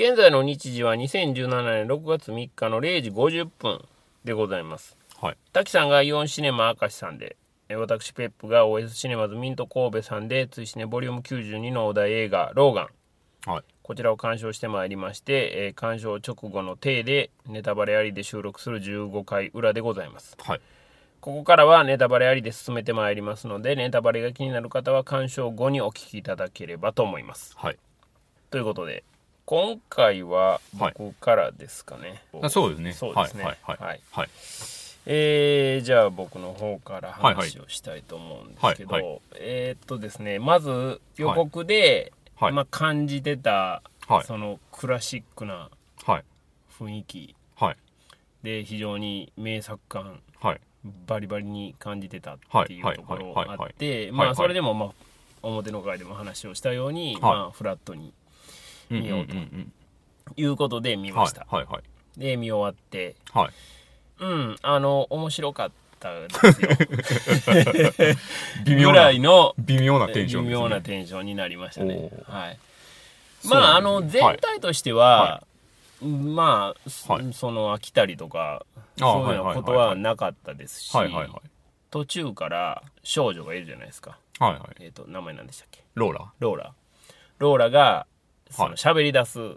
現在の日時は2017年6月3日の0時50分でございます。はい。滝さんがイオンシネマ明石さんで、え私ペップが OS シネマズミント神戸さんで、追試ねボリューム92のお題映画、ローガン。はい。こちらを鑑賞してまいりまして、えー鑑賞直後の体でネタバレありで収録する15回裏でございます。はい。ここからはネタバレありで進めてまいりますので、ネタバレが気になる方は鑑賞後にお聞きいただければと思います。はい。ということで、今回は僕からですかね。あそうですね。そうですね。はい。はい。はいはい。えー、じゃあ僕の方からはいはい話をしたいと思うんですけど、はいはえーっとですね、まず予告で、はいまあ、感じてた、はいそのクラシックなはい。雰囲気はい。で非常に名作感はい。バリバリに感じてたっていうところはいはいはいはいあってはいまあはいそれでもまあ表の会でも話をしたように、まあフラットにうん見ようとんんいうことで見うんました、はい。はい。はい。で見終わってはい。うんあの面白かったですよ 微妙ぐらないの微妙なテンションね。妙なテンションになりましたねはいまああの全体としては、はまあ、そはいその飽きたりとかあそういうことはなかったですし。途中から少女がいるじゃないですかはいはい。えっ、と名前何でしたっけ？ローラローラローラがそはいの喋り出す。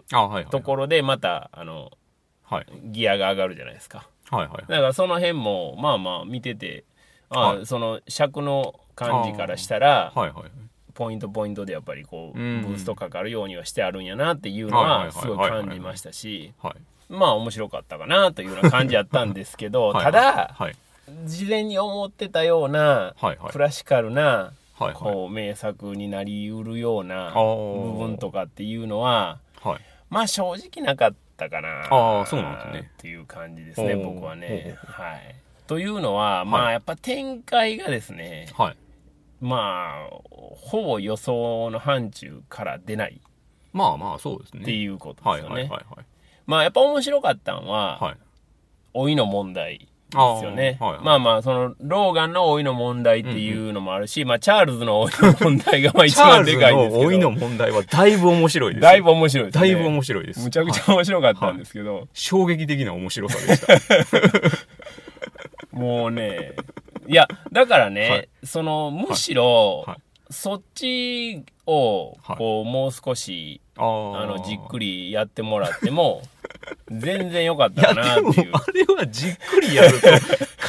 ところでまたあのはい。ギアが上がるじゃないですかはいはい。だからその辺もまあまあ見ててあ、はいその尺の感じからしたらはいはい。ポイントポイントでやっぱりこうブうんーストかかるようにはしてあるんやなっていうのはすごい感じましたしはい。まあ面白かったかなというような感じやったんですけど はいただはい。事前に思ってたようなクラシカルなはいはい。こう名作になりうるような部分とかっていうのははい。まあ正直なかったかなあーそうなんですねっていう感じですね僕はねはいというのはまあやっぱ展開がですねはい。まあほぼ予想の範疇から出ないまあまあ、そうですね。っていうことはいですよね。まあやっぱ面白かったのははい。老いの問題ですよね。はいはいまあまあ、その、ローガンの老いの問題っていうのもあるし、まあ、チャールズの老いの問題がまあ一番でかいんですけど。チャールズの老いの問題はだいぶ面白いです。だいぶ面白いです、ね。だいぶ面白いです。むちゃくちはいゃ面白かったんですけど、衝撃的な面白さでした。もうね、いや、だからね、はいその、むしろ、はいそっちを、はいこう、もう少し、あの、じっくりやってもらっても、全然良かったかなっていう。、あれはじっくりやると、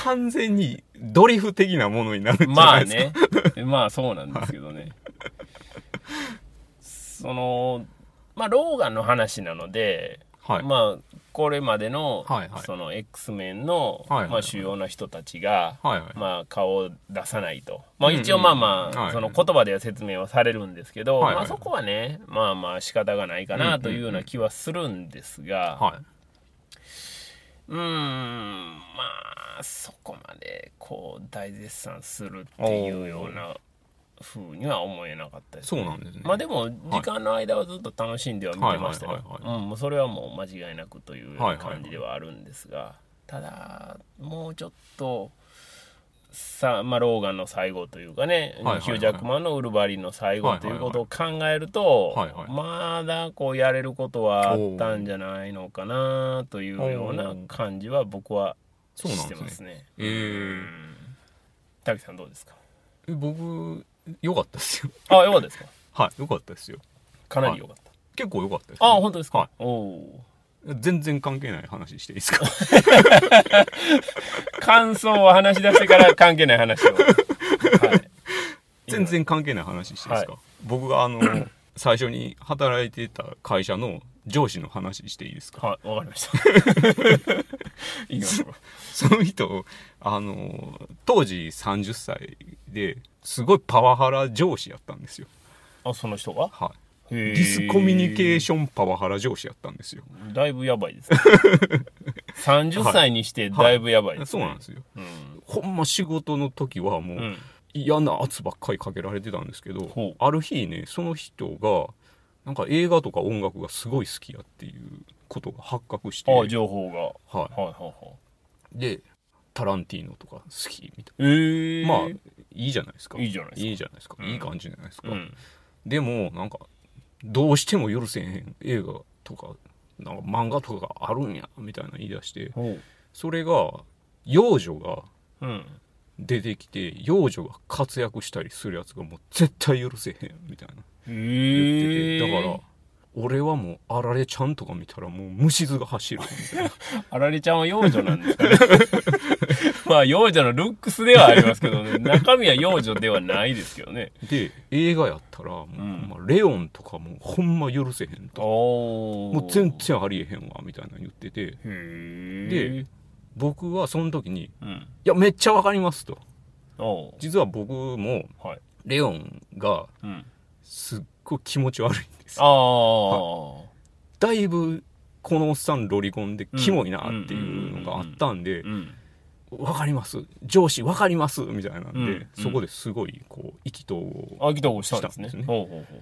完全にドリフ的なものになるんじゃまあないですか？ね。まあそうなんですけどね。その、まあ、ローガンの話なので、はい。まあ、これまでの、はいはいその X メンの、はいはいはいまあ、主要な人たちが、はいはい。まあ、顔を出さないと。まあ、うんうん一応まあまあ、はいその言葉では説明はされるんですけど、はいはいまあ、そこはね、まあまあ仕方がないかなというような気はするんですが、はい。うーん、まあ、そこまで、こう、大絶賛するっていうような風には思えなかったです、そうなんですね。まあでも、時間の間はずっと楽しんでは見てましたよ。それはもう間違いなくという感じではあるんですが、ただ、もうちょっと、さあ、まあ、ローガンの最後というかね、ヒュージャックマンのウルヴァリンの最後ということを考えると、まだこうやれることはあったんじゃないのかなというような感じは僕はしてそうなんですね。ますね。えー。うん滝さんどうですか？え僕、良かったですよ。あ、よかったですか？はい、良かったですよ。かなりよかった。結構良かったです、あ、本当ですか、はおおー。い。全然関係ない話していいですか？感想を話し出してから関係ない話を。はい。全然関係ない話していいですか、は僕があの、最初に働いてた会社の上司の話していいですか？はい、わかりました。いきましょう。その人、あの、当時30歳で、すごいパワハラ上司やったんですよ。あ、その人が？はい。デディスコミュニケーシションパワハラ上司やったんですよ。だいぶやばいですね。30歳にしてだいぶやばいです、ねそうなんですよ。うん。ほんま仕事の時はもう、うん。嫌な圧ばっかりかけられてたんですけどある日ねその人がなんか映画とか音楽がすごい好きやっていうことが発覚してあ、情報が。ははいはいはい。い、でタランティーノとか好きみたいえー、なまあいいじゃないですか。いいじゃないですか。いいじゃないですか、うん。いい感じじゃないですか、うん。でもなんかどうしても許せへん映画とかなんか漫画とかがあるんやみたいな言い出してそれが幼女がうん。出てきて幼女が活躍したりするやつがもう絶対許せへんみたいな。へ言ってえてだから俺はもうあられちゃんとか見たらもう虫図が走る。みたいなあられちゃんは幼女なんですかね。まあ幼女のルックスではありますけどね。中身は幼女ではないですけどね。で映画やったらもう、ん。まあ、レオンとかもうほんま許せへんと。もう全然ありえへんわみたいなの言ってて。で僕はその時にうん。いやめっちゃわかりますと。実は僕もはい。レオンがうんすっごい気持ち悪いんです。ああ、だいぶこのおっさんロリコンでキモいなっていうのがあったんでうんわかります？上司わかります？みたいなんで、うんそこですごいこう意気投合したんですね。ですね。ほうほうほ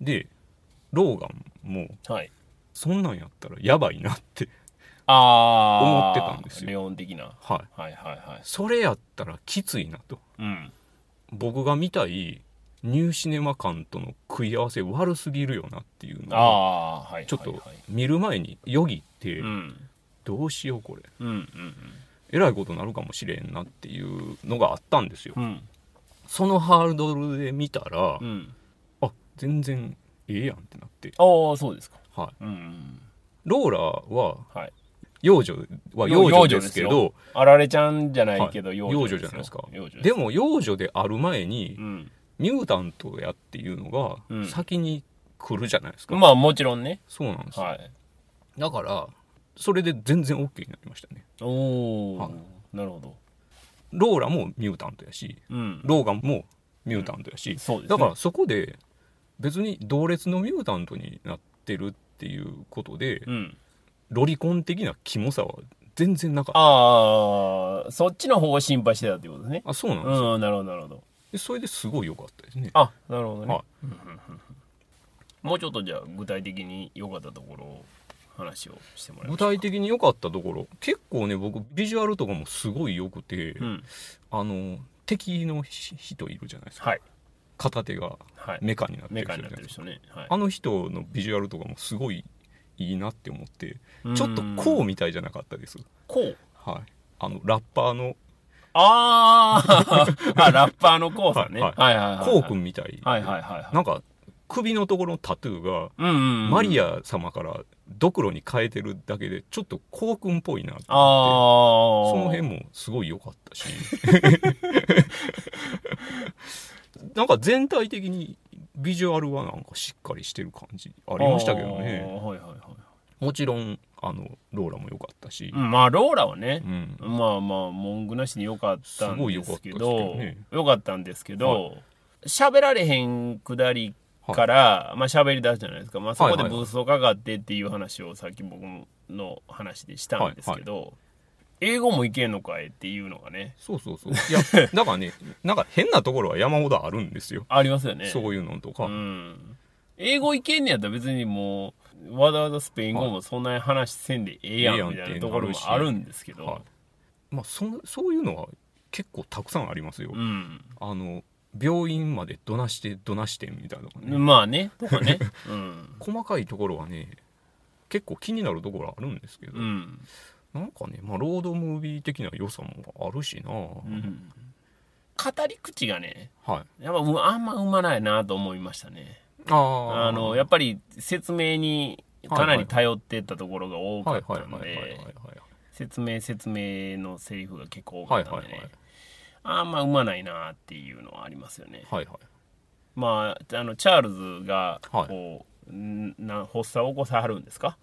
でローガンもうはい。そんなんやったらやばいなって思ってたんですよ。レオン的な。はい。はいはいはい。それやったらきついなと。うん。僕が見たいニューシネマ館との食い合わせ悪すぎるよなっていうのあをちょっと見る前によぎってうん。どうしようこれ。えらいことになるかもしれんなっていうのがあったんですよ。そのハードルで見たらうん。あ全然ええやんってなって。ああそうですか。はい。うんうんローラははい。幼女は幼女ですけよ。どあられちゃんじゃないはい。けど幼幼女女じゃないですか。でも幼女である前にうんミュータントやっていうのうん。が先に来るじゃないですか、まあもちろんね。そうなんですよ、はい。だからそれで全然 OK になりましたね。おおはい。なるほど。ローラもミュータントやしうん。ローガンもミュータントやし、そうですね。だからそこで別に同列のミュータントになってるっていうことで、うん。ロリコン的なキモさは全然なかった。ああそっちの方を心配してたってことですね。あそうなんですよ、うんなるほどなるほどでそれですごい良かったですね。あなるほどね、はい。もうちょっとじゃあ具体的に良かったところを話をしてもらいま具体的に良かったところ結構ね僕ビジュアルとかもすごい良くて、うん。あの敵の人いるじゃないですか。はい。片手がはいメカになってる人じゃないですか。人ね。はい。あの人のビジュアルとかもすごいいいなって思ってうん。ちょっとこうみたいじゃなかったです。こう？はい。あのラッパーのあー。あラッパーのコウさんね。ははい。はいはいはいコウ君みたい。はいはいはいはい。なんか首のところのタトゥーがうんうんうん。マリア様からドクロに変えてるだけでちょっとコウ君っぽいなって。その辺もすごい良かったし。なんか全体的にビジュアルはなんかしっかりしてる感じありましたけどあねーはいはいはい。もちろんあのローラも良かったし、うんまあローラはねう、ん。まあまあ文句なしに良かったんですけど良かったんですけど喋、られへんくだりから、まあ喋り出すじゃないですか、まあ、そこではいはいブーストかかってっていう話をさっき僕の話でしたんですけど、英語もいけんのかいっていうのがね。そうそうそう。いや だからねなんか変なところは山ほどあるんですよ、ありますよね。そういうのとか、うん、英語いけんねやったら別にもうわざわざスペイン語もそんなに話せんでええやんみたいなところもあるんですけど、はい。まあそそういうのは結構たくさんありますよ、うん。あの病院までどなしてどなしてみたいなね、まあねとかね。うん。細かいところはね結構気になるところあるんですけど、うん。なんかね、まあ、ロードムービー的な良さもあるしな、うん。語り口がねはい。やっぱうあんまうまないなと思いましたねあああのやっぱり説明にかなり頼ってったところが多かはいったんはいはいはいはい。で説明説明のセリフが結構多かはいったんでねはいはい。あんまうまないなっていうのはありますよね。はいはい。まああのチャールズがはい。こう、んな発作を起こさはるんですか？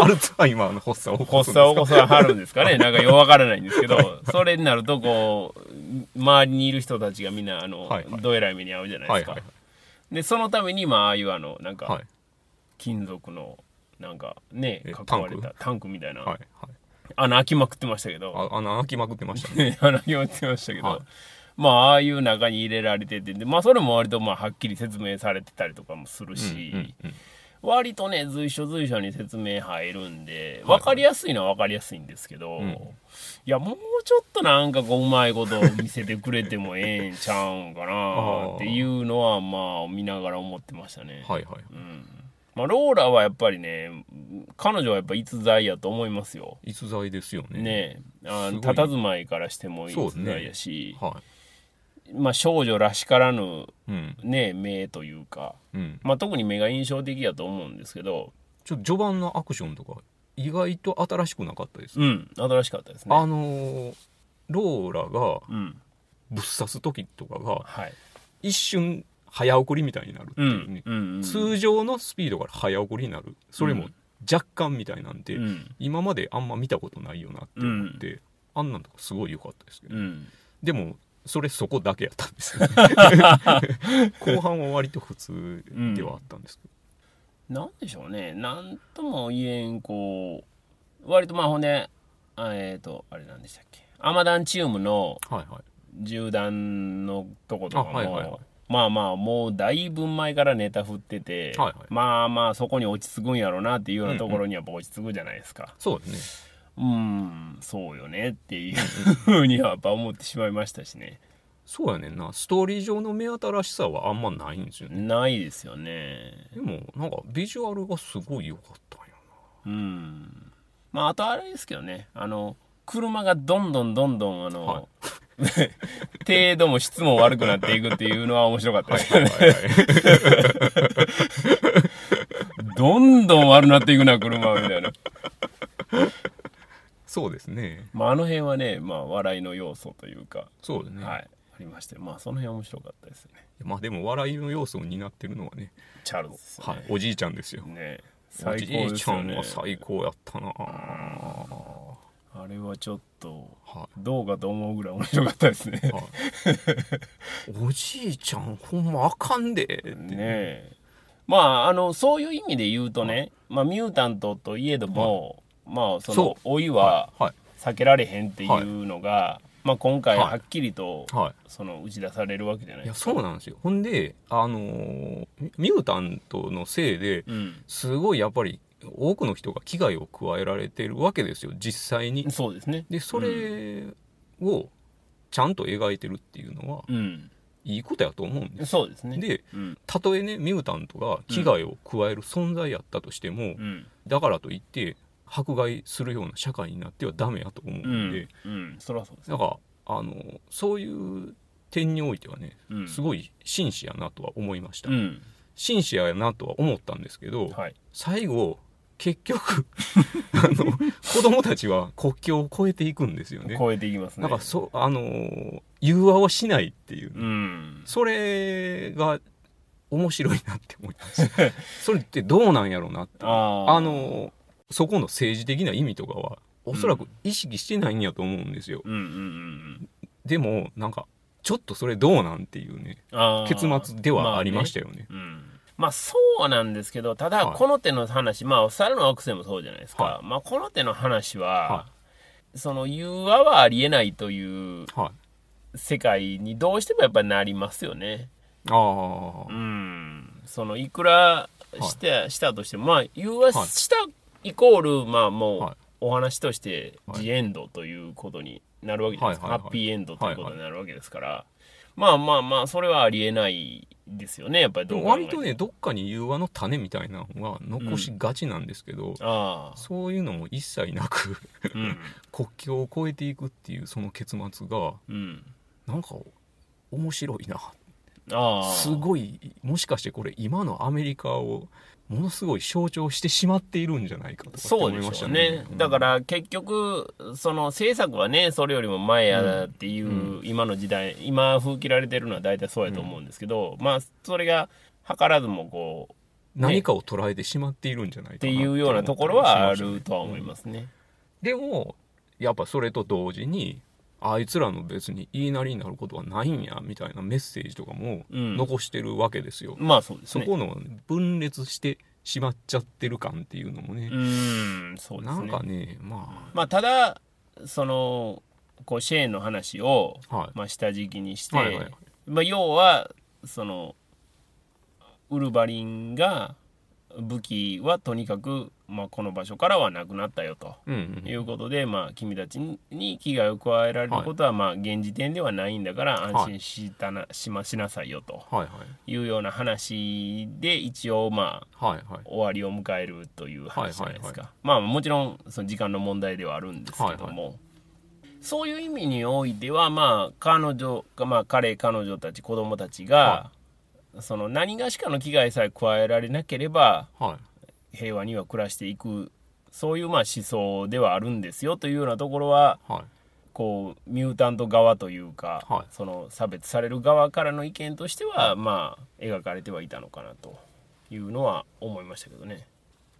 アルツハイマーの発作を起こす発んですか？作を起こさはるんですかね？なんかようわからないんですけど それになるとこう周りにいる人たちがみんなあの、はいはい。どえらい目に遭うじゃないですか、はいはいでそのためにまあああいうあのなんか、はい。金属のなんかねえ囲われたタンク？みたいな、はいはい。穴開きまくってましたけど。あ穴開きまくってましたね。穴開きまくってましたけど、はい。まあああいう中に入れられててでまあそれも割とまあはっきり説明されてたりとかもするし、うんうんうん割とね随所随所に説明入るんではい分かりやすいのは分かりやすいんですけど、ん。いやもうちょっとなんかこううまいことを見せてくれてもええんちゃうんかなっていうのはまあ見ながら思ってましたね。はいはい。うん。まあ、ローラはやっぱりね彼女はやっぱ逸材やと思いますよ。逸材ですよね。ね。あすごい。佇まいからしても逸そうですね。材やし、はまあ、少女らしからぬね目というか、うん。まあ、特に目が印象的やと思うんですけどちょっと序盤のアクションとか意外と新しくなかったです、うん新しかったですね。あのーローラがうん。ぶっ刺す時とかがはい。一瞬早送りみたいになるってういうね。ん、うんうん。通常のスピードから早送りになる。それも若干みたいなんで、うん。今まであんま見たことないよなって思って、あんなんとかすごい良かったですけど、うん。でもそれそこだけやったんです 後半は割と普通ではあったんですけど、なんでしょうね。なんとも言えんこう割とまあほんであえっ、とあれなんでしたっけ。アマダンチウムの銃弾のとことかも、あはいはいはい。まあまあもうだいぶ前からネタ振ってて、はいはい。まあまあそこに落ち着くんやろうなっていうようなところにやっぱ落ち着くじゃないですか。そうですねうんそうよねっていうふうにはやっぱ思ってしまいましたしね。そうやねんな。ストーリー上の目新しさはあんまないんですよね。ないですよね。でもなんかビジュアルがすごい良かったんやうん。まああとあれですけどね。あの車がどんどんどんどんあの、は 程度も質も悪くなっていくっていうのは面白かったですよね、どんどん悪なっていくな車みたいな、そうですね。まあ、あの辺はね、まあ、笑いの要素というか、そうですね、はいありましてまあその辺面白かったですよねまあでも笑いの要素を担ってるのはねチャールズですよね、はい、おじいちゃんですよ。ねお最じいちゃんは最高やったな。はあれはちょっとい。どうかと思うぐらい面白かったですね。はい。おじいちゃんほんまあかんでって。ねえ。まああのそういう意味で言うとね、まあ、ミュータントといえども、まあそその老いははい避けられへんっていうのが、まあ、今回はいはっきりと、はその打ち出されるわけじゃないですか。そうなんですよ。ほんであのーミュータントのせいでうん、すごいやっぱり多くの人が危害を加えられてるわけですよ実際に。そうですね。でそれをちゃんと描いてるっていうのはうん、いいことやと思うんです。そうですね。でうん、たとえねミュータントが危害を加える存在やったとしても、うん、だからといって迫害するような社会になってはダメやと思ううんんで、、うん、そりゃそうです。だからあのそういう点においてはねうん、すごい紳士やなとは思いました、うん、紳士やなとは思ったんですけど、はい。最後結局 あの子供たちは国境を越えていくんですよね。超えていきますね。なんかそうあの融和はしないっていう、うん、それが面白いなって思います。それってどうなんやろうなって。あのそこの政治的な意味とかはおそらく意識してないんやと思うんですよ、うん、うん、うん、でもなんかちょっとそれどうなんっていうね結末ではありましたよね,、うん。まあそうなんですけどただはい。この手の話、まあ猿の惑星もそうじゃないですか、はまあこの手の話は、はその融和はありえないというはい。世界にどうしてもやっぱりなりますよね。ああうん。そのいくらして、したとしてもまあ融和したイコールまあもうはい。お話としてはい。ジエンドということになるわけじゃないですか、ハッピーエンドということになるわけですから、まあまあまあそれはありえないですよね。やっぱりでどう割とねどっかに融和の種みたいなのは残しがちなんですけど、ああ。そういうのも一切なくうん。国境を越えていくっていうその結末がうん。なんか面白いな。ああ。すごいもしかしてこれ今のアメリカをものすごい象徴してしまっているんじゃないかと思いましたしょうね、だから結局その政策はねそれよりも前やっていう、今の時代今風切られてるのは大体そうやと思うんですけど、まあそれが図らずもこう何かを捉えてしまっているんじゃないかなっていうようなところはあるとは思いますね。でもやっぱそれと同時にあいつらの別に言いなりになることはないんやみたいなメッセージとかもうん。残してるわけですよ、まあそうですね。そこの分裂してしまっちゃってる感っていうのもね。う、んそうですね。なんかねままあただそのこうシェーンの話を、あはい。まあ、下敷きにして、はいはいはい。まあ、要はそのウルヴァリンが武器はとにかく、まあ、この場所からはなくなったよと。うんうん。いうことで、まあ、君たちに危害を加えられることは、まあ、現時点ではないんだから安心したな、しましなさいよと。はいはい。いうような話で一応まあはいはい。終わりを迎えるという話じゃないですか、はいまあもちろんその時間の問題ではあるんですけども、はいそういう意味においてはまあ彼女まあ彼彼女たち子供たちが、その何がしかの危害さえ加えられなければはい。平和には暮らしていくそういうまあ思想ではあるんですよというようなところははい。こうミュータント側というか、はい。その差別される側からの意見としては、まあ描かれてはいたのかなというのは思いましたけどね。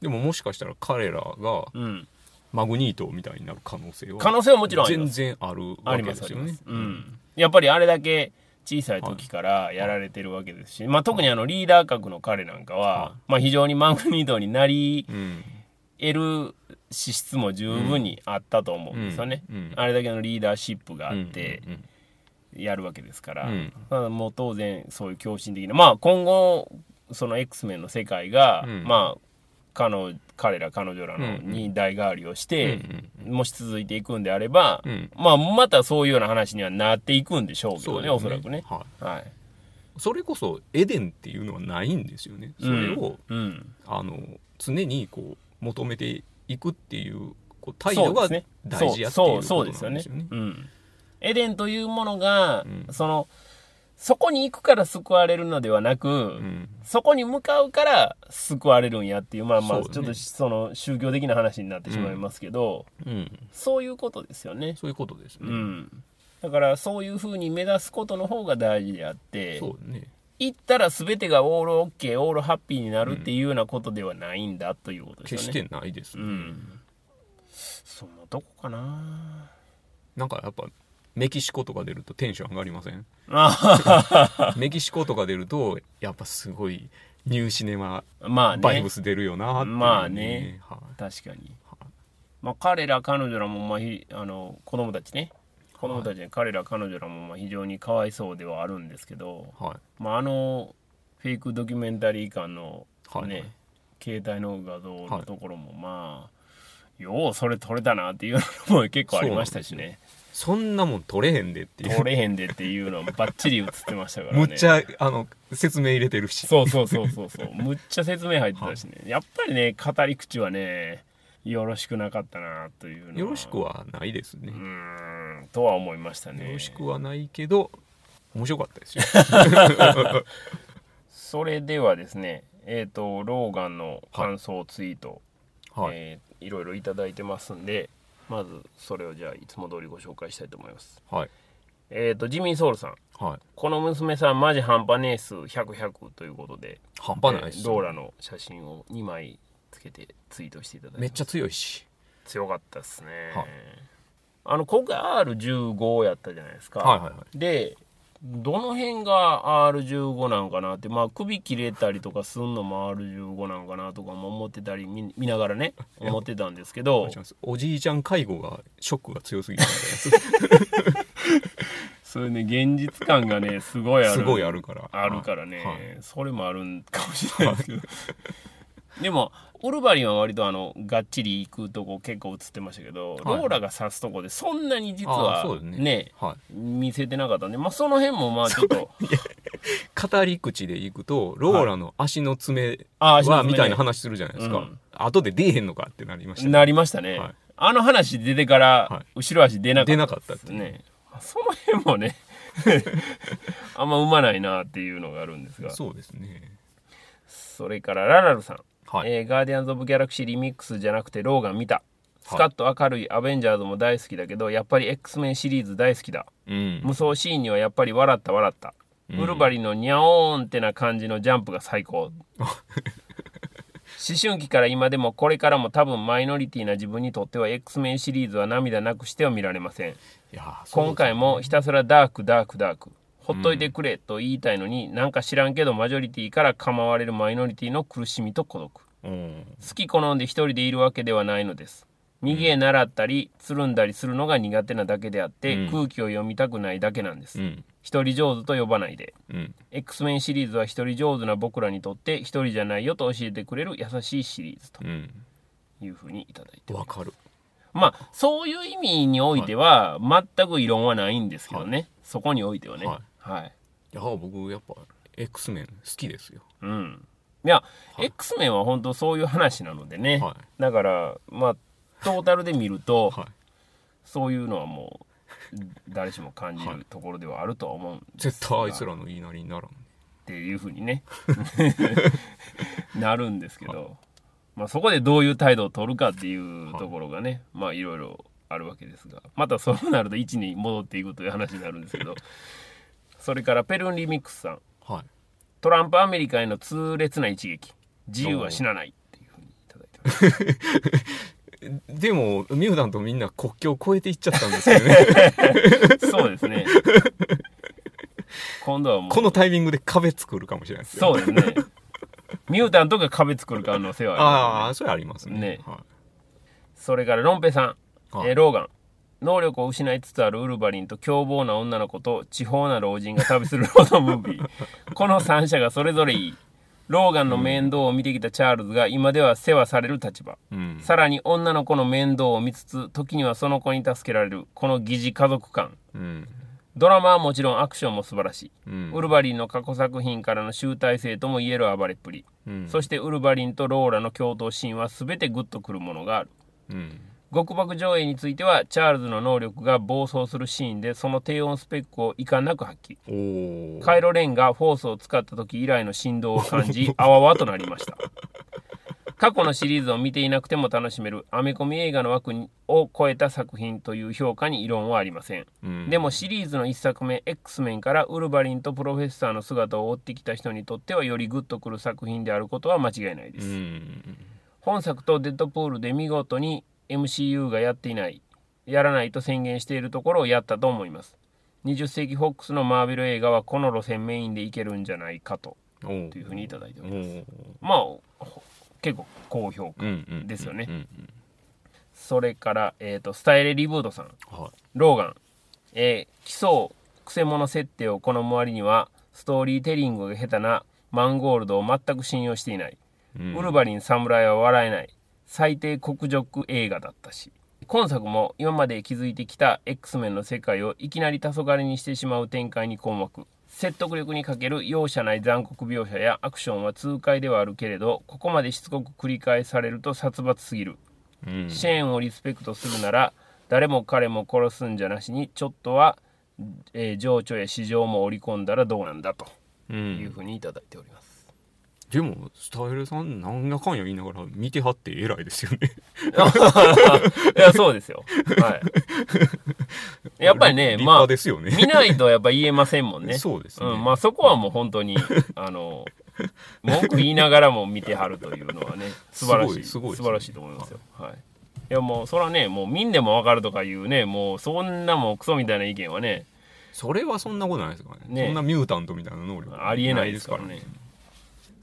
でももしかしたら彼らがうん、マグニートみたいになる可能性は可能性はもちろん全す。然あるあわけですよね。すうん、やっぱりあれだけ小さい時からやられてるわけですし、まあ、特にあのリーダー格の彼なんかは、はまあ、非常にマグニートになりうん得る資質も十分にあったと思うんですよね、あれだけのリーダーシップがあってやるわけですから、うん。まあもう当然そういう狂信的なまあ今後その X メンの世界が、うん。まあ彼女彼ら彼女らのうんに代替わりをして、うんもし続いていくんであれば、うん。まあまたそういうような話にはなっていくんでしょうけどねそうですおそらくね。はい。はい、それこそエデンっていうのはないんですよね。それを、うん、あの常にこう求めていくっていうこう態度が大事やっていうことなんですよね。エデンというものが、うん。そのそこに行くから救われるのではなく、うん。そこに向かうから救われるんやっていうまあまあちょっとその宗教的な話になってしまいますけど、うん、そういうことですよね。そういうことですね、うん、だからそういうふうに目指すことの方が大事であってそうね。行ったら全てがオールオッケーオールハッピーになるっていうようなことではないんだということですよね。決してないです、うん、そんなとこかな。なんかやっぱメキシコとか出るとテンション上がりません？あメキシコとか出るとやっぱすごいニューシネマまあね。バイブス出るよなっていう、まあね。はい。確かに、まあ、彼ら彼女らもまあひあの子供たちね。子供たち、彼ら彼女らもまあ非常にかわいそうではあるんですけど、はい。まあ、あのフェイクドキュメンタリー感のね、はい。はい携帯の画像のところもまあ、ようそれ撮れたなっていうのも結構ありましたしねそんなもん取れへんでっていう。撮れへんでっていうのもバッチリ映ってましたからね。むっちゃあの説明入れてるし。そうそうそうそうそう。むっちゃ説明入ってたしね。やっぱりね語り口はねよろしくなかったなというよろしくはないですね。う、ーんとは思いましたね。よろしくはないけど面白かったですよ。それではですねえっ、とローガンの感想ツイート、はい、えーいろいろいただいてますんでまずそれをじゃあいつも通りご紹介したいと思います。はい。えっ、とジミーソウルさん。はい。この娘さんマジ半端ねえ数100100ということで。半端ないです、えーローラの写真を2枚つけてツイートしていただいて。めっちゃ強いし。強かったですね、はい。あの今回 R15 やったじゃないですか、はいはいはい。でどの辺が R15 なんかなってまあ首切れたりとかすんのも R15 なんかなとかも思ってたり見見ながらね思ってたんですけど。おじいちゃん介護がショックが強すぎたみたいなそれね現実感がねすごいある。すごいあるから。あるからね、はい。それもあるんかもしれないですけどでもオルバリンは割とあのがっちり行くとこ結構映ってましたけど、はい。ローラが指すとこでそんなに実あはね。ねはい。見せてなかったんで、まあ、その辺もまあちょっと語り口でいくとローラの足の爪あ足の爪。ねはみたいな話するじゃないですか、うん。後で出えへんのかってなりましたね。なりましたね、はい。あの話出てからはい。後ろ足出なかった出なかったっていう。ねその辺もね あんま生まないなっていうのがあるんですが。そうですね。それからララルさんはい、えーガーディアンズ・オブ・ギャラクシーリミックスじゃなくてローガン見た。スカッと明るいアベンジャーズも大好きだけどやっぱり X メンシリーズ大好きだ。うん。無双シーンにはやっぱり笑った笑った、うん。ウルヴァリンのニャオーンってな感じのジャンプが最高。思春期から今でもこれからも多分マイノリティな自分にとっては X メンシリーズは涙なくしては見られません。いやそう今回もひたすらダークダークダークほっといてくれと言いたいのに、なんか知らんけどマジョリティから構われるマイノリティの苦しみと孤独。うん。好き好んで一人でいるわけではないのです。右へ習ったりつるんだりするのが苦手なだけであって、うん。空気を読みたくないだけなんです、うん。一人上手と呼ばないで。うん。X メンシリーズは一人上手な僕らにとって一人じゃないよと教えてくれる優しいシリーズとうん。いうふうにいただいてわかる。まあそういう意味においては全く異論はないんですけどね、そこにおいてはね。ははい、いや僕やっぱ X メン好きですよ。うん。いや、はい。X メンは本当そういう話なのでね、はだからまあトータルで見ると、はい。そういうのはもう誰しも感じるところではあるとは思うんです絶対あいつらの言いなりにならんっていうふうにね。なるんですけど、まあ、そこでどういう態度を取るかっていうところがね、まあいろいろあるわけですが。またそうなると1に戻っていくという話になるんですけど それからペルンリミックスさん。はい。トランプアメリカへの痛烈な一撃。自由は死なないっていうふうにいただいてます。でもミューダンとみんな国境を越えていっちゃったんですよね。そうですね。今度はもうこのタイミングで壁作るかもしれないですよ。そうですね。ミュータントが壁作る可能性はありますね。ああそれありますね。ね。はそれからロンペさん、はい。えーローガン能力を失いつつあるウルヴァリンと凶暴な女の子と地方な老人が旅するロードムービー。この3者がそれぞれいい。ローガンの面倒を見てきたチャールズが今では世話される立場、うん。さらに女の子の面倒を見つつ時にはその子に助けられるこの疑似家族感うん。ドラマはもちろんアクションも素晴らしい、うん。ウルヴァリンの過去作品からの集大成ともいえる暴れっぷり、うん。そしてウルヴァリンとローラの共闘シーンは全てグッとくるものがある。うん極爆上映についてはチャールズの能力が暴走するシーンでその低音スペックを遺憾なく発揮。カイロ・レンがフォースを使った時以来の振動を感じあわわとなりました。過去のシリーズを見ていなくても楽しめるアメコミ映画の枠を超えた作品という評価に異論はありません。うん。でもシリーズの1作目 X メンからウルヴァリンとプロフェッサーの姿を追ってきた人にとってはよりグッとくる作品であることは間違いないです、うん。本作とデッドプールで見事に MCU がやっていないやらないと宣言しているところをやったと思います。20世紀フォックスのマーベル映画はこの路線メインでいけるんじゃないかとというふうにいただいておおります。ーまあほ結構高評価、ですよね。それから、えー、とスタイレリブードさん。はローガン、えー基礎くせ者設定を好む割にはストーリーテリングが下手なマンゴールドを全く信用していない、い。うん。ウルヴァリン侍は笑えない最低国辱映画だったし。今作も今まで築いてきた X メンの世界をいきなり黄昏にしてしまう展開に困惑。説得力に欠ける容赦ない残酷描写やアクションは痛快ではあるけれどここまでしつこく繰り返されると殺伐すぎる。うん。シェーンをリスペクトするなら誰も彼も殺すんじゃなしにちょっとは、えー情緒や市場も織り込んだらどうなんだと。ういうんふうにいただいております、でもスタイルさんなんやかんや言いながら見てはって偉いですよね。いやそうですよ。はい。やっぱりね立まあ派ですよね。見ないとやっぱ言えませんもんね。そうですね。ん、まあそこはもう本当にあの文句言いながらも見てはるというのはね 素晴らしいすごいね。素晴らしいと思いますよ。はい。いやもうそれはねもう見んでも分かるとかいうねもうそんなもうクソみたいな意見はねそれはそんなことないですからね。ね。そんなミュータントみたいな能力ありえないですからね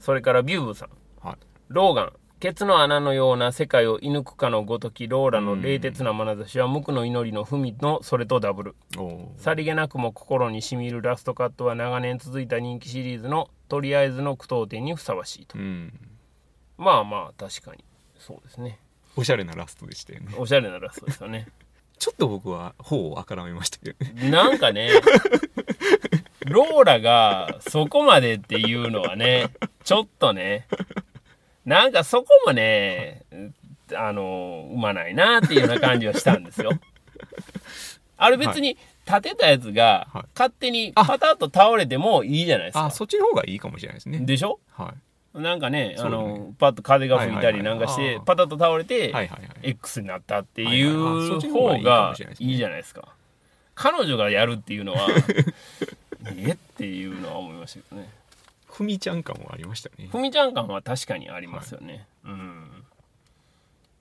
それからビューブさん。はい。ローガン。ケツの穴のような世界を射抜くかのごときローラの冷徹な眼差しは無垢の祈りの文のそれとダブル。さりげなくも心にしみるラストカットは長年続いた人気シリーズのとりあえずの句読点にふさわしいと。うん。まあまあ確かにそうですね。おしゃれなラストでしたよね。おしゃれなラストですよね。ちょっと僕は頬をあからめましたけどね。なんかねローラがそこまでっていうのはねちょっとね。なんかそこもねあのうまないなっていうような感じはしたんですよ。あれ別に立てたやつがはい。勝手にパタッと倒れてもいいじゃないですか。あそっちの方がいいかもしれないですね。でしょ？はい。なんかね、ねの、パッと風が吹いたりなんかしてパタッと倒れて、X になったっていう方がいいじゃないですか。彼女がやるっていうのは、え？っていうのは思いましたけどね。ふみちゃん感はありましたねふみちゃん感は確かにありますよね。うん。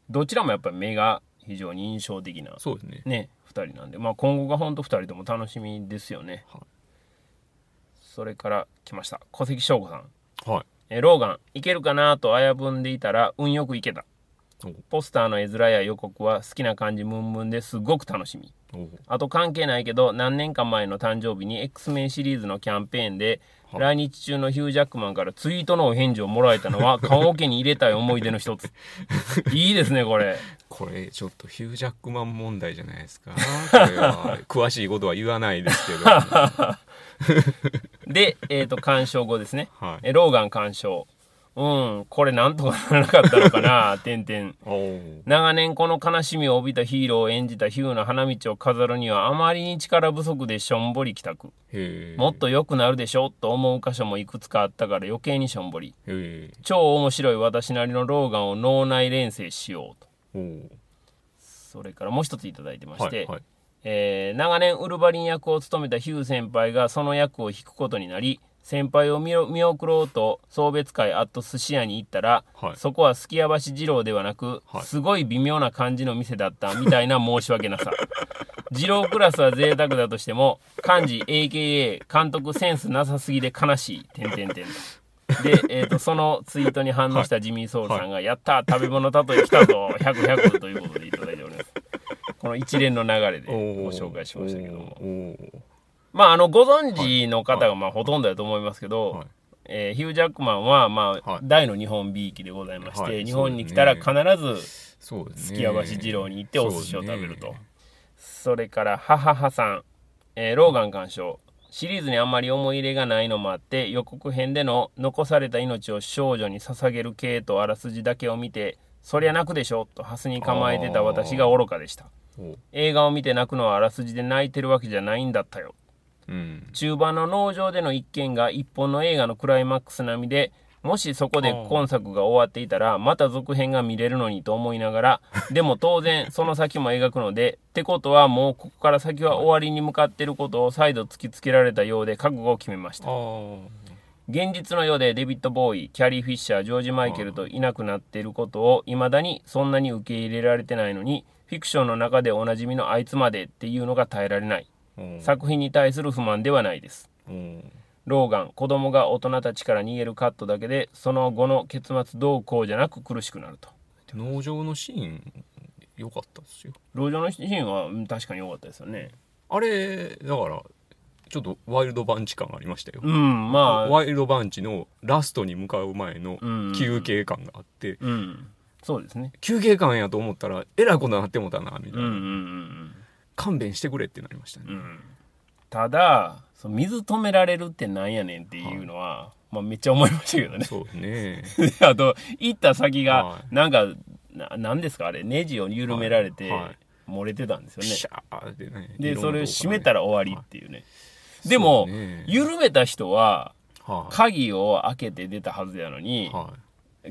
どちらもやっぱり目が非常に印象的な、そうですねね、二人なんで、まあ今後が本当二人とも楽しみですよね。はいそれから来ました。小関翔子さん。はいえーローガン、いけるかなと危ぶんでいたら、運よくいけた。おポスターの絵面や予告は好きな感じムンムンですごく楽しみおあと関係ないけど何年か前の誕生日に X メンシリーズのキャンペーンではい来日中のヒュージャックマンからツイートのお返事をもらえたのは 棺桶に入れたい思い出の一つ。いいですねこれ。これちょっとヒュージャックマン問題じゃないですか。これは 詳しいことは言わないですけど。は で、えっと鑑賞後ですね。い。えローガン鑑賞うんこれなんとかならなかったのかな点々おー長年この悲しみを帯びたヒーローを演じたヒューの花道を飾るにはあまりに力不足でしょんぼり帰宅もっと良くなるでしょと思う箇所もいくつかあったから余計にしょんぼり。超面白い私なりのローガンを脳内連成しようと。それからもう一ついただいてまして、はいはい。えー長年ウルヴァリン役を務めたヒュー先輩がその役を引くことになり先輩を見送ろうと送別会アット寿司屋に行ったら、はい。そこはすき家橋二郎ではなく、はい。すごい微妙な感じの店だったみたいな申し訳なさ。二郎クラスは贅沢だとしても幹事 AKA 監督センスなさすぎで悲しい。点々点で、えー、とそのツイートに反応したジミー・ソウルさんが「やった食べ物例え来たぞ100100」ということでいただいております。この一連の流れでご紹介しましたけどもまああのご存知の方がまあほとんどだと思いますけど、はい。えーヒュー・ジャックマンはまあ、はい。大の日本びいきでございまして、はい。日本に来たら必ずね。月屋橋二郎に行ってお寿司を食べると。それから母はさん、えーローガン鑑賞。シリーズにあんまり思い入れがないのもあって予告編での残された命を少女に捧げる系とあらすじだけを見てそりゃ泣くでしょとハスに構えてた私が愚かでした。映画を見て泣くのはあらすじで泣いてるわけじゃないんだったようん。中盤の農場での一件が一本の映画のクライマックス並みでもしそこで今作が終わっていたらまた続編が見れるのにと思いながら でも当然その先も描くのでってことはもうここから先は終わりに向かっていることを再度突きつけられたようで覚悟を決めました。現実の世でデビッド・ボーイキャリー・フィッシャージョージ・マイケルといなくなっていることを未だにそんなに受け入れられてないのにフィクションの中でおなじみのあいつまでっていうのが耐えられない作品に対する不満ではないです。ローガン子供が大人たちから逃げるカットだけでその後の結末どうこうじゃなく苦しくなると。農場のシーン良かったですよ。路上のシーンはうん確かに良かったですよね。あれだからちょっとワイルドバンチ感ありましたよ、うんまあ。ワイルドバンチのラストに向かう前のうん。休憩感があって、うん。そうですね。休憩感やと思ったらえらいことになってもたなみたいな、うんうんうん勘弁してくれってなりましたね、うん。うんただその水止められるってなんやねんっていうのは、まあ、めっちゃ思いましたけどね。そうね。あと行った先がはなんかななんですか？あれネジを緩められてはい。はい。漏れてたんですよね。ピシャーってねでそれを閉めたたら終わりっていうね。でもね。緩めた人ははい。鍵を開けて出たはずやのに、は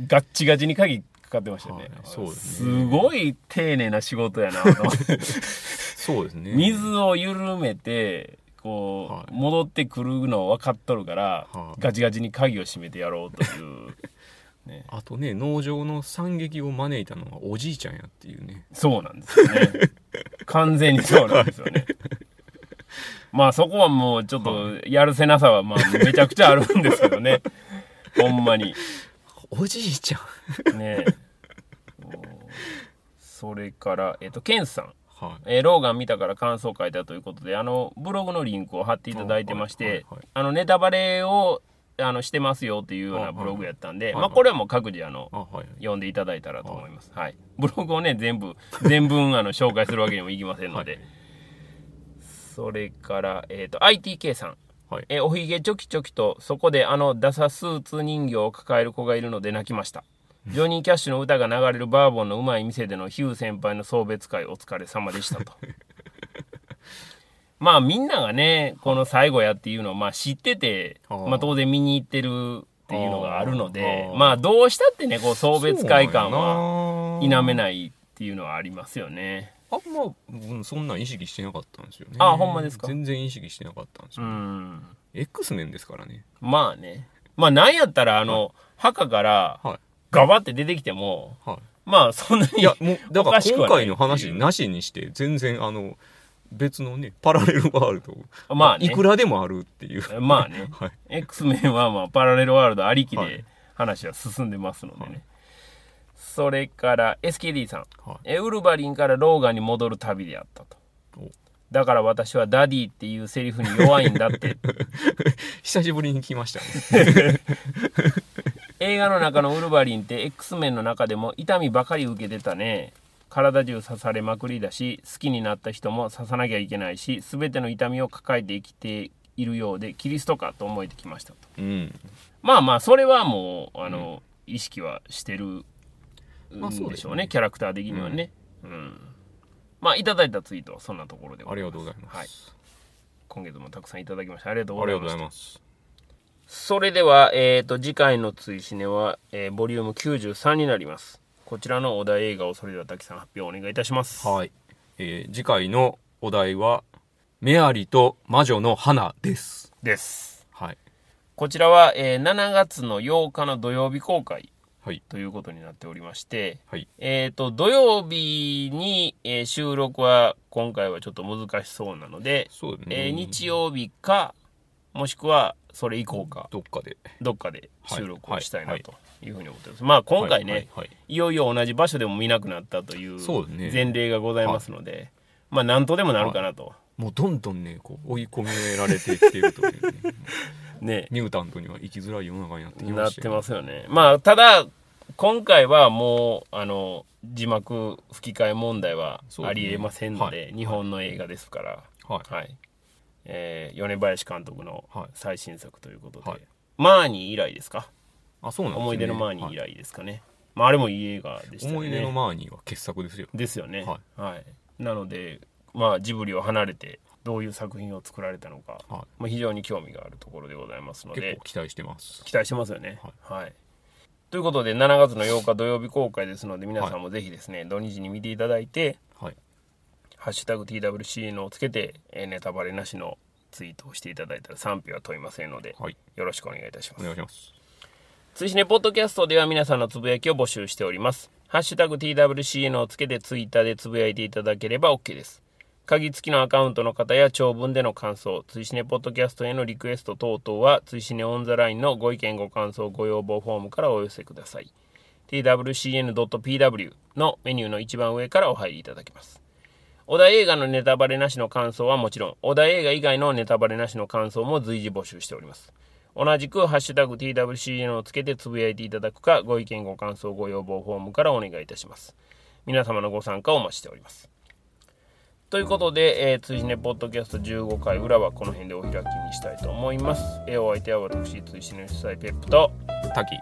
ガッチガチに鍵かかってましたよね、はいそうですね。すごい丁寧な仕事やな そうですね。水を緩めてこう、はい。戻ってくるの分かっとるから、はい。ガチガチに鍵を閉めてやろうという。あとね農場の惨劇を招いたのはおじいちゃんやっていうね。そうなんですよね。完全にそうなんですよね。まあそこはもうちょっとやるせなさはまあめちゃくちゃあるんですけどね。ほんまにおじいちゃん。ねそれから、えっと、ケンスさん、はい。えーローガン見たから感想書いたということで、あの、ブログのリンクを貼っていただいてまして、はいはいはい。あの、ネタバレを、あの、してますよっていうようなブログやったんで、まあ、これはもう各自、あの、読んでいただいたらと思います。はい。ブログをね、全部、全文、あの、紹介するわけにもいきませんので。はい。それから、えっ、と、ITK さん。はい。えーおひげチョキチョキとそこであのダサスーツ人形を抱える子がいるので泣きました。ジョニー・キャッシュの歌が流れるバーボンのうまい店でのヒュー先輩の送別会お疲れ様でしたと。まあみんながねこの最後やっていうのをまあ知っててまあ当然見に行ってるっていうのがあるのでまあどうしたってねこう送別会感はは否めないっていうのはありますよねあんま、うん、そんなん意識してなかったんですよね。あほんまですか？全然意識してなかったんですうよ、ん。X メンですからね。まあね。まあなんやったらあの墓からはガバって出てきてもいはい。まあそんなにいやもうだからおかしくはない今回の話なしにして全然あの別のねパラレルワールドまあね。いくらでもあるっていう。まあね。はい。X メンはまあパラレルワールドありきではい。話は進んでますのでね、それから SKD さん。はいえウルヴァリンからローガンに戻る旅であったとお。だから私はダディっていうセリフに弱いんだって。久しぶりに来ましたね 映画の中のウルヴァリンって X メンの中でも痛みばかり受けてたね。体中刺されまくりだし、好きになった人も刺さなきゃいけないし、全ての痛みを抱えて生きているようで、キリストかと思えてきましたと。うんまあまあ、それはもう、あの、意識はしてるまあそうでしょうね、キャラクター的にはね。うん。まあ、いただいたツイートはそんなところでありがとうございます、はい。今月もたくさんいただきました。ありがとうございました。ございます。それでは、えー、と次回の追試ねは、えーボリューム93になります。こちらのお題映画をそれでは滝さん発表お願いいたします。はい、えー次回のお題は「メアリと魔女の花」です。です。はい。こちらは、えー7月の8日の土曜日公開はい。ということになっておりましてはい。えー、と土曜日に、えー収録は今回はちょっと難しそうなので、そうね、えー日曜日かもしくはそれ以降かどっかで。どっかで収録をしたいなはい。とい。うふうに思ってます、まあ今回ね、はい。はい。はいいよいよ同じ場所でも見なくなったという前例がございますので、まあ何とでもなるかなと、もうどんどんねこう追い込められてきてるというね ね。ミュータントには生きづらい世の中になってきまなってますよね。まあただ今回はもうあの字幕吹き替え問題はありえませんのではい日本の映画ですから。はい。はい、えー米林監督のはい。最新作ということで、はい。マーニー以来ですか？あそうなんですね。思い出のマーニー以はい来ですかね、まああれもいい映画でしたよね。思い出のマーニーは傑作ですよ。ですよね。ははい、なのでまあジブリを離れてどういう作品を作られたのか、はい。まあ、非常に興味があるところでございますので結構期待してます。期待してますよね。ははい、ということで7月の8日土曜日公開ですので皆さんもぜひですね、土日に見ていただいてはい「ハッシュタグ #TWC の」をつけてえーネタバレなしのツイートをしていただいたら賛否は問いませんので、はい。よろしくお願いいたします。お願いします。追試ねポッドキャストでは皆さんのつぶやきを募集しております。ハッシュタグ TWCN をつけてツイッターでつぶやいていただければ OK です。鍵付きのアカウントの方や長文での感想、追試ねポッドキャストへのリクエスト等々は、追試ねオンザラインのご意見ご感想ご要望フォームからお寄せください。twcn.pw のメニューの一番上からお入りいただけます。小田映画のネタバレなしの感想はもちろん、小田映画以外のネタバレなしの感想も随時募集しております。同じく、ハッシュタグ TWCN をつけてつぶやいていただくか、ご意見ご感想ご要望フォームからお願いいたします。皆様のご参加をお待ちしております。ということで、えー、追試ねポッドキャスト15回裏はこの辺でお開きにしたいと思います。えーお相手は私、追試ね主催ペップと滝。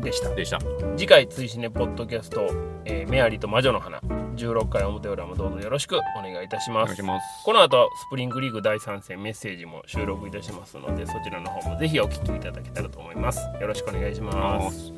でした。でした。次回追試ねポッドキャスト、えーメアリと魔女の花。16回表裏もどうぞよろしくお願いいたしおます。願いします。この後スプリングリーグ第3戦メッセージも収録いたしますのでそちらの方もぜひお聞きいただけたらと思います。よろしくお願いします